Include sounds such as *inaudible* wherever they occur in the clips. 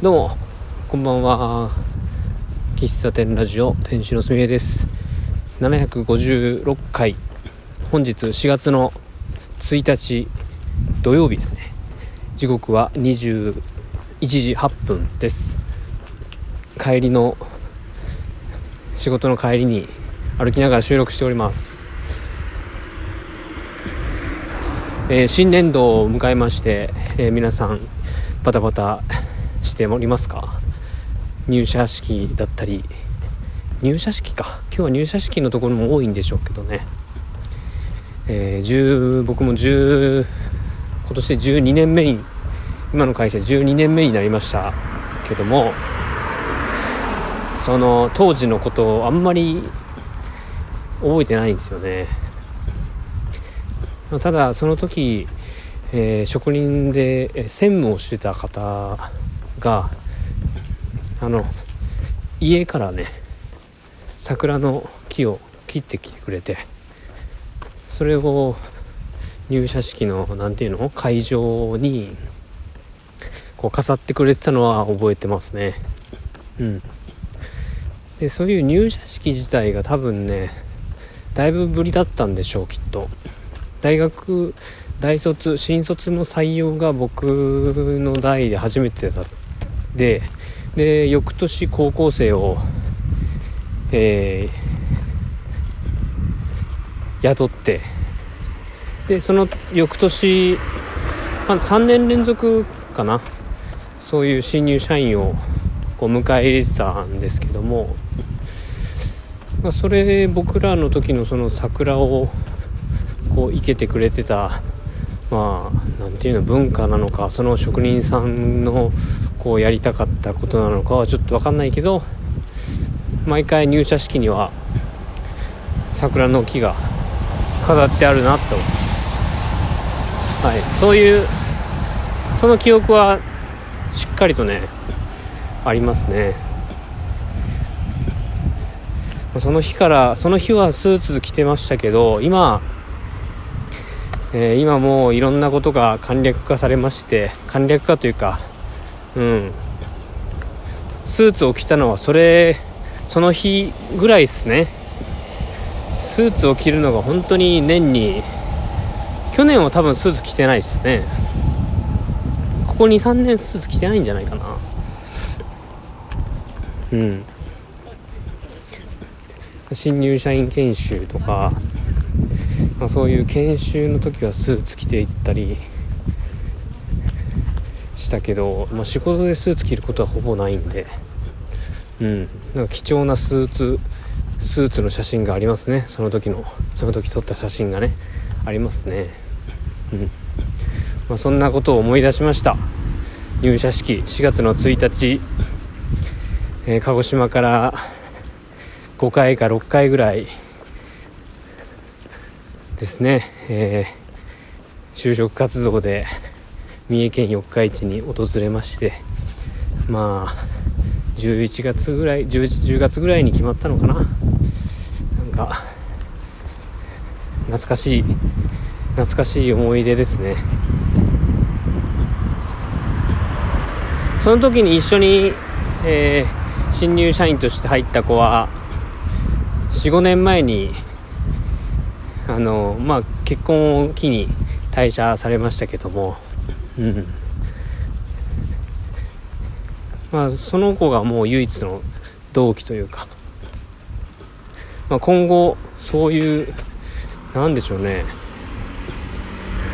どうもこんばんは。喫茶店ラジオ店主のすみえです。756回。本日4月の1日土曜日ですね。時刻は21時8分です。帰りの仕事の帰りに歩きながら収録しております。えー、新年度を迎えまして、えー、皆さんバタバタしておりますか？入社式だったり。入社式か。今日は入社式のところも多いんでしょうけどね、えー、僕も10今年で12年目に今の会社12年目になりましたけどもその当時のことをあんまり覚えてないんですよね。ただその時、えー、職人で専務をしてた方があの家からね桜の木を切ってきてくれてそれを入社式の何ていうの会場にこう飾ってくれてたのは覚えてますね。うん。でそういう入社式自体が多分ねだいぶぶりだったんでしょうきっと。大学大卒新卒の採用が僕の代で初めてだった。でで翌年高校生を、えー、雇ってでその翌年、まあ、3年連続かなそういう新入社員をこう迎え入れてたんですけども、まあ、それ僕らの時のその桜をこう生けてくれてたまあ何ていうの文化なのかその職人さんのこうやりたかったことなのかはちょっと分かんないけど毎回入社式には桜の木が飾ってあるなと、はい、そういうその記憶はしっかりとねありますね。その日からその日はスーツ着てましたけど今えー、今もういろんなことが簡略化されまして簡略化というかうん。スーツを着たのはそれその日ぐらいですね。スーツを着るのが本当に年に去年は多分スーツ着てないですね。ここ23年スーツ着てないんじゃないかな。うん。新入社員研修とかまあ、そういう研修の時はスーツ着ていったりしたけど、まあ、仕事でスーツ着ることはほぼないんで、うん、なんか貴重なスーツスーツの写真がありますね。その時のその時撮った写真がねありますね、うん。まあ、そんなことを思い出しました。入社式4月の1日、えー、鹿児島から5回か6回ぐらいですね、えー、就職活動で三重県四日市に訪れましてまあ11月ぐらい 10, 10月ぐらいに決まったのかな。なんか懐かしい懐かしい思い出ですね。その時に一緒に、えー、新入社員として入った子は45年前にあのまあ結婚を機に退社されましたけどもまあその子がもう唯一の同期というか、まあ、今後そういうなんでしょうね。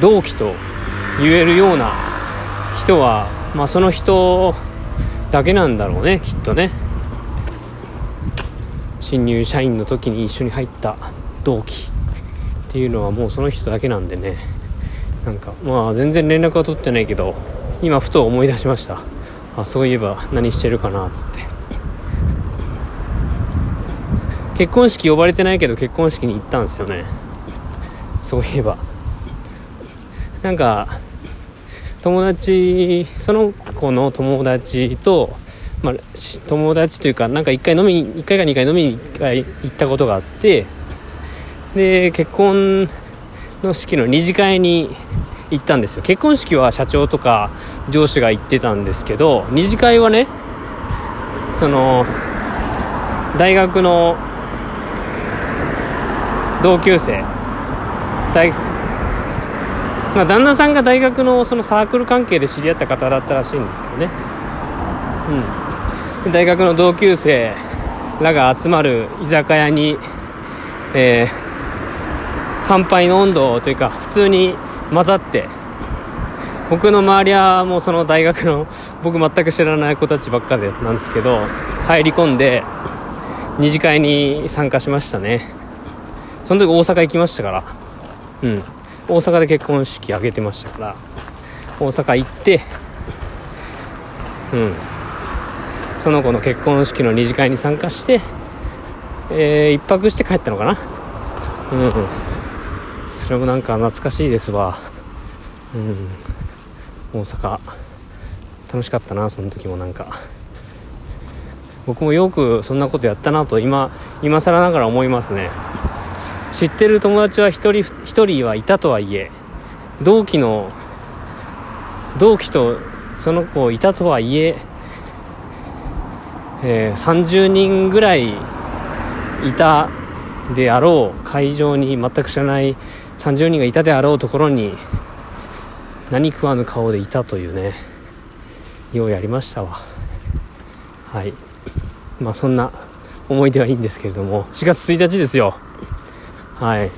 同期と言えるような人は、まあ、その人だけなんだろうねきっとね。新入社員の時に一緒に入った同期っていうのはもうその人だけなんでね。なんかまあ全然連絡は取ってないけど今ふと思い出しました。あそういえば何してるかなっつって。結婚式呼ばれてないけど結婚式に行ったんですよね。そういえば。なんか友達その子の友達と、まあ、友達というかなんか1回飲みに1回か2回飲みに行ったことがあってで結婚の式の二次会に行ったんですよ。結婚式は社長とか上司が行ってたんですけど二次会はねその大学の同級生大まあ、旦那さんが大学のそのサークル関係で知り合った方だったらしいんですけどね、うん、大学の同級生らが集まる居酒屋に、えー、乾杯の温度というか普通に混ざって。僕の周りはもうその大学の僕全く知らない子たちばっかでなんですけど入り込んで二次会に参加しましたね。その時大阪行きましたから。うん。大阪で結婚式挙げてましたから。大阪行ってうん。その子の結婚式の二次会に参加してえー、一泊して帰ったのかな。うん。それもなんか懐かしいですわ。うん。大阪。楽しかったなその時もなんか。僕もよくそんなことやったなと今今更ながら思いますね。知ってる友達は1人1人はいたとはいえ同期の同期とその子いたとはいええー、30人ぐらいいたであろう。会場に全く知らない30人がいたであろうところに何食わぬ顔でいたというねようやりましたわ。はい。まあそんな思い出はいいんですけれども4月1日ですよ。はい、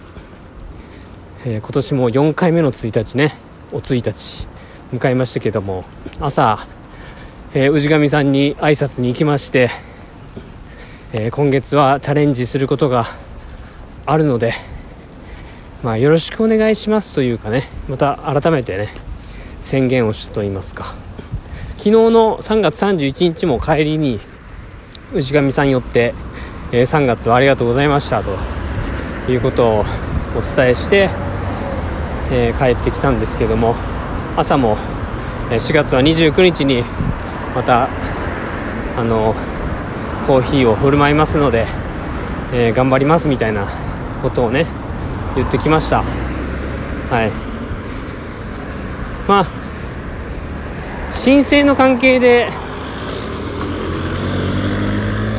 えー、今年も4回目の1日ねお1日迎えましたけども朝、えー、氏神さんに挨拶に行きまして、えー、今月はチャレンジすることがあるのでまあよろしくお願いしますというかねまた改めてね宣言をしたと言いますか。昨日の3月31日も帰りに氏神さん寄って、えー、3月はありがとうございましたということをお伝えして、えー、帰ってきたんですけども朝も4月は29日にまたあのコーヒーを振る舞いますので、えー、頑張りますみたいなことをね言ってきました。はい。まあ申請の関係で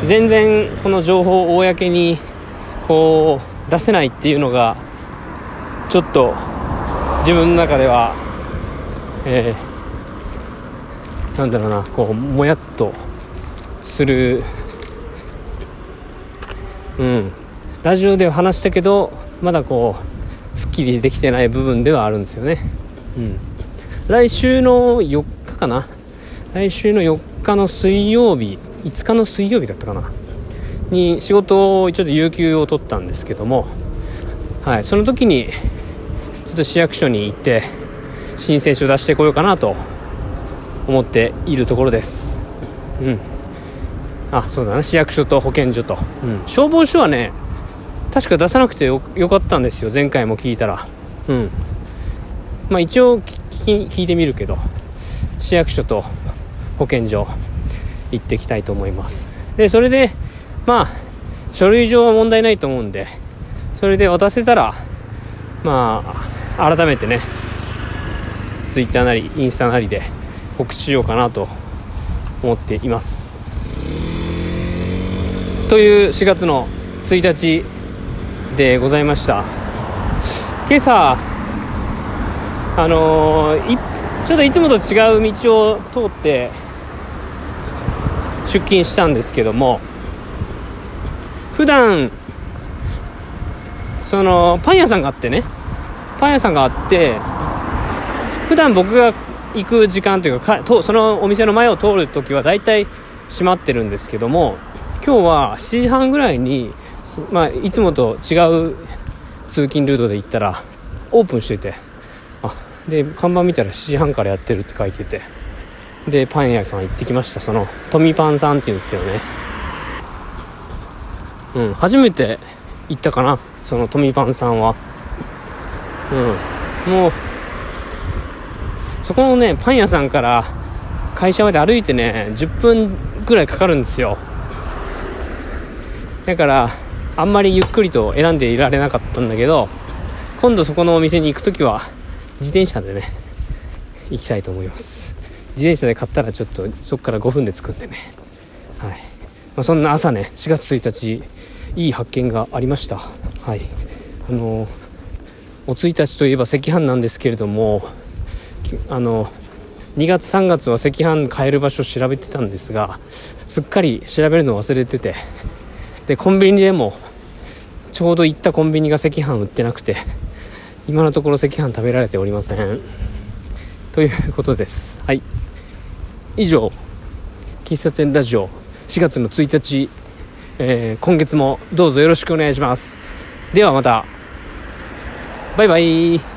全然この情報を公にこう出せないっていうのがちょっと自分の中では、えー、なんだろうなこうもやっとする。うん。ラジオでは話したけどまだこうすっきりできてない部分ではあるんですよね。うん。来週の4日かな？来週の4日の水曜日5日の水曜日だったかな？に仕事をちょっと有給を取ったんですけども、はい、その時にちょっと市役所に行って申請書出してこようかなと思っているところです。うん。あそうだな。市役所と保健所と、うん、消防署はね確か出さなくてよかったんですよ前回も聞いたら。うん。まあ一応聞いてみるけど市役所と保健所行ってきたいと思います。でそれでまあ書類上は問題ないと思うんでそれで渡せたらまあ改めてね Twitter なりインスタなりで告知しようかなと思っています。という4月の1日でございました。今朝あのー、ちょっといつもと違う道を通って出勤したんですけども普段そのパン屋さんがあってねパン屋さんがあって普段僕が行く時間というかそのお店の前を通るときは大体閉まってるんですけども今日は7時半ぐらいに、まあ、いつもと違う通勤ルートで行ったらオープンしててあで看板見たら7時半からやってるって書いててでパン屋さん行ってきました。そのトミパンさんっていうんですけどね。うん、初めて行ったかなそのトミパンさんは。うんもうそこのねパン屋さんから会社まで歩いてね10分ぐらいかかるんですよ。だからあんまりゆっくりと選んでいられなかったんだけど今度そこのお店に行く時は自転車でね行きたいと思います。自転車で買ったらちょっとそこから5分で着くんでね。はい、まあ、そんな朝ね4月1日いい発見がありました。はい。あのお1日といえば赤飯なんですけれどもあの2月3月は赤飯買える場所調べてたんですがすっかり調べるのを忘れててでコンビニでもちょうど行ったコンビニが赤飯売ってなくて *laughs* 今のところ赤飯食べられておりません。ということです。はい。以上喫茶店ラジオ4月の1日、えー、今月もどうぞよろしくお願いします。ではまた。バイバイ。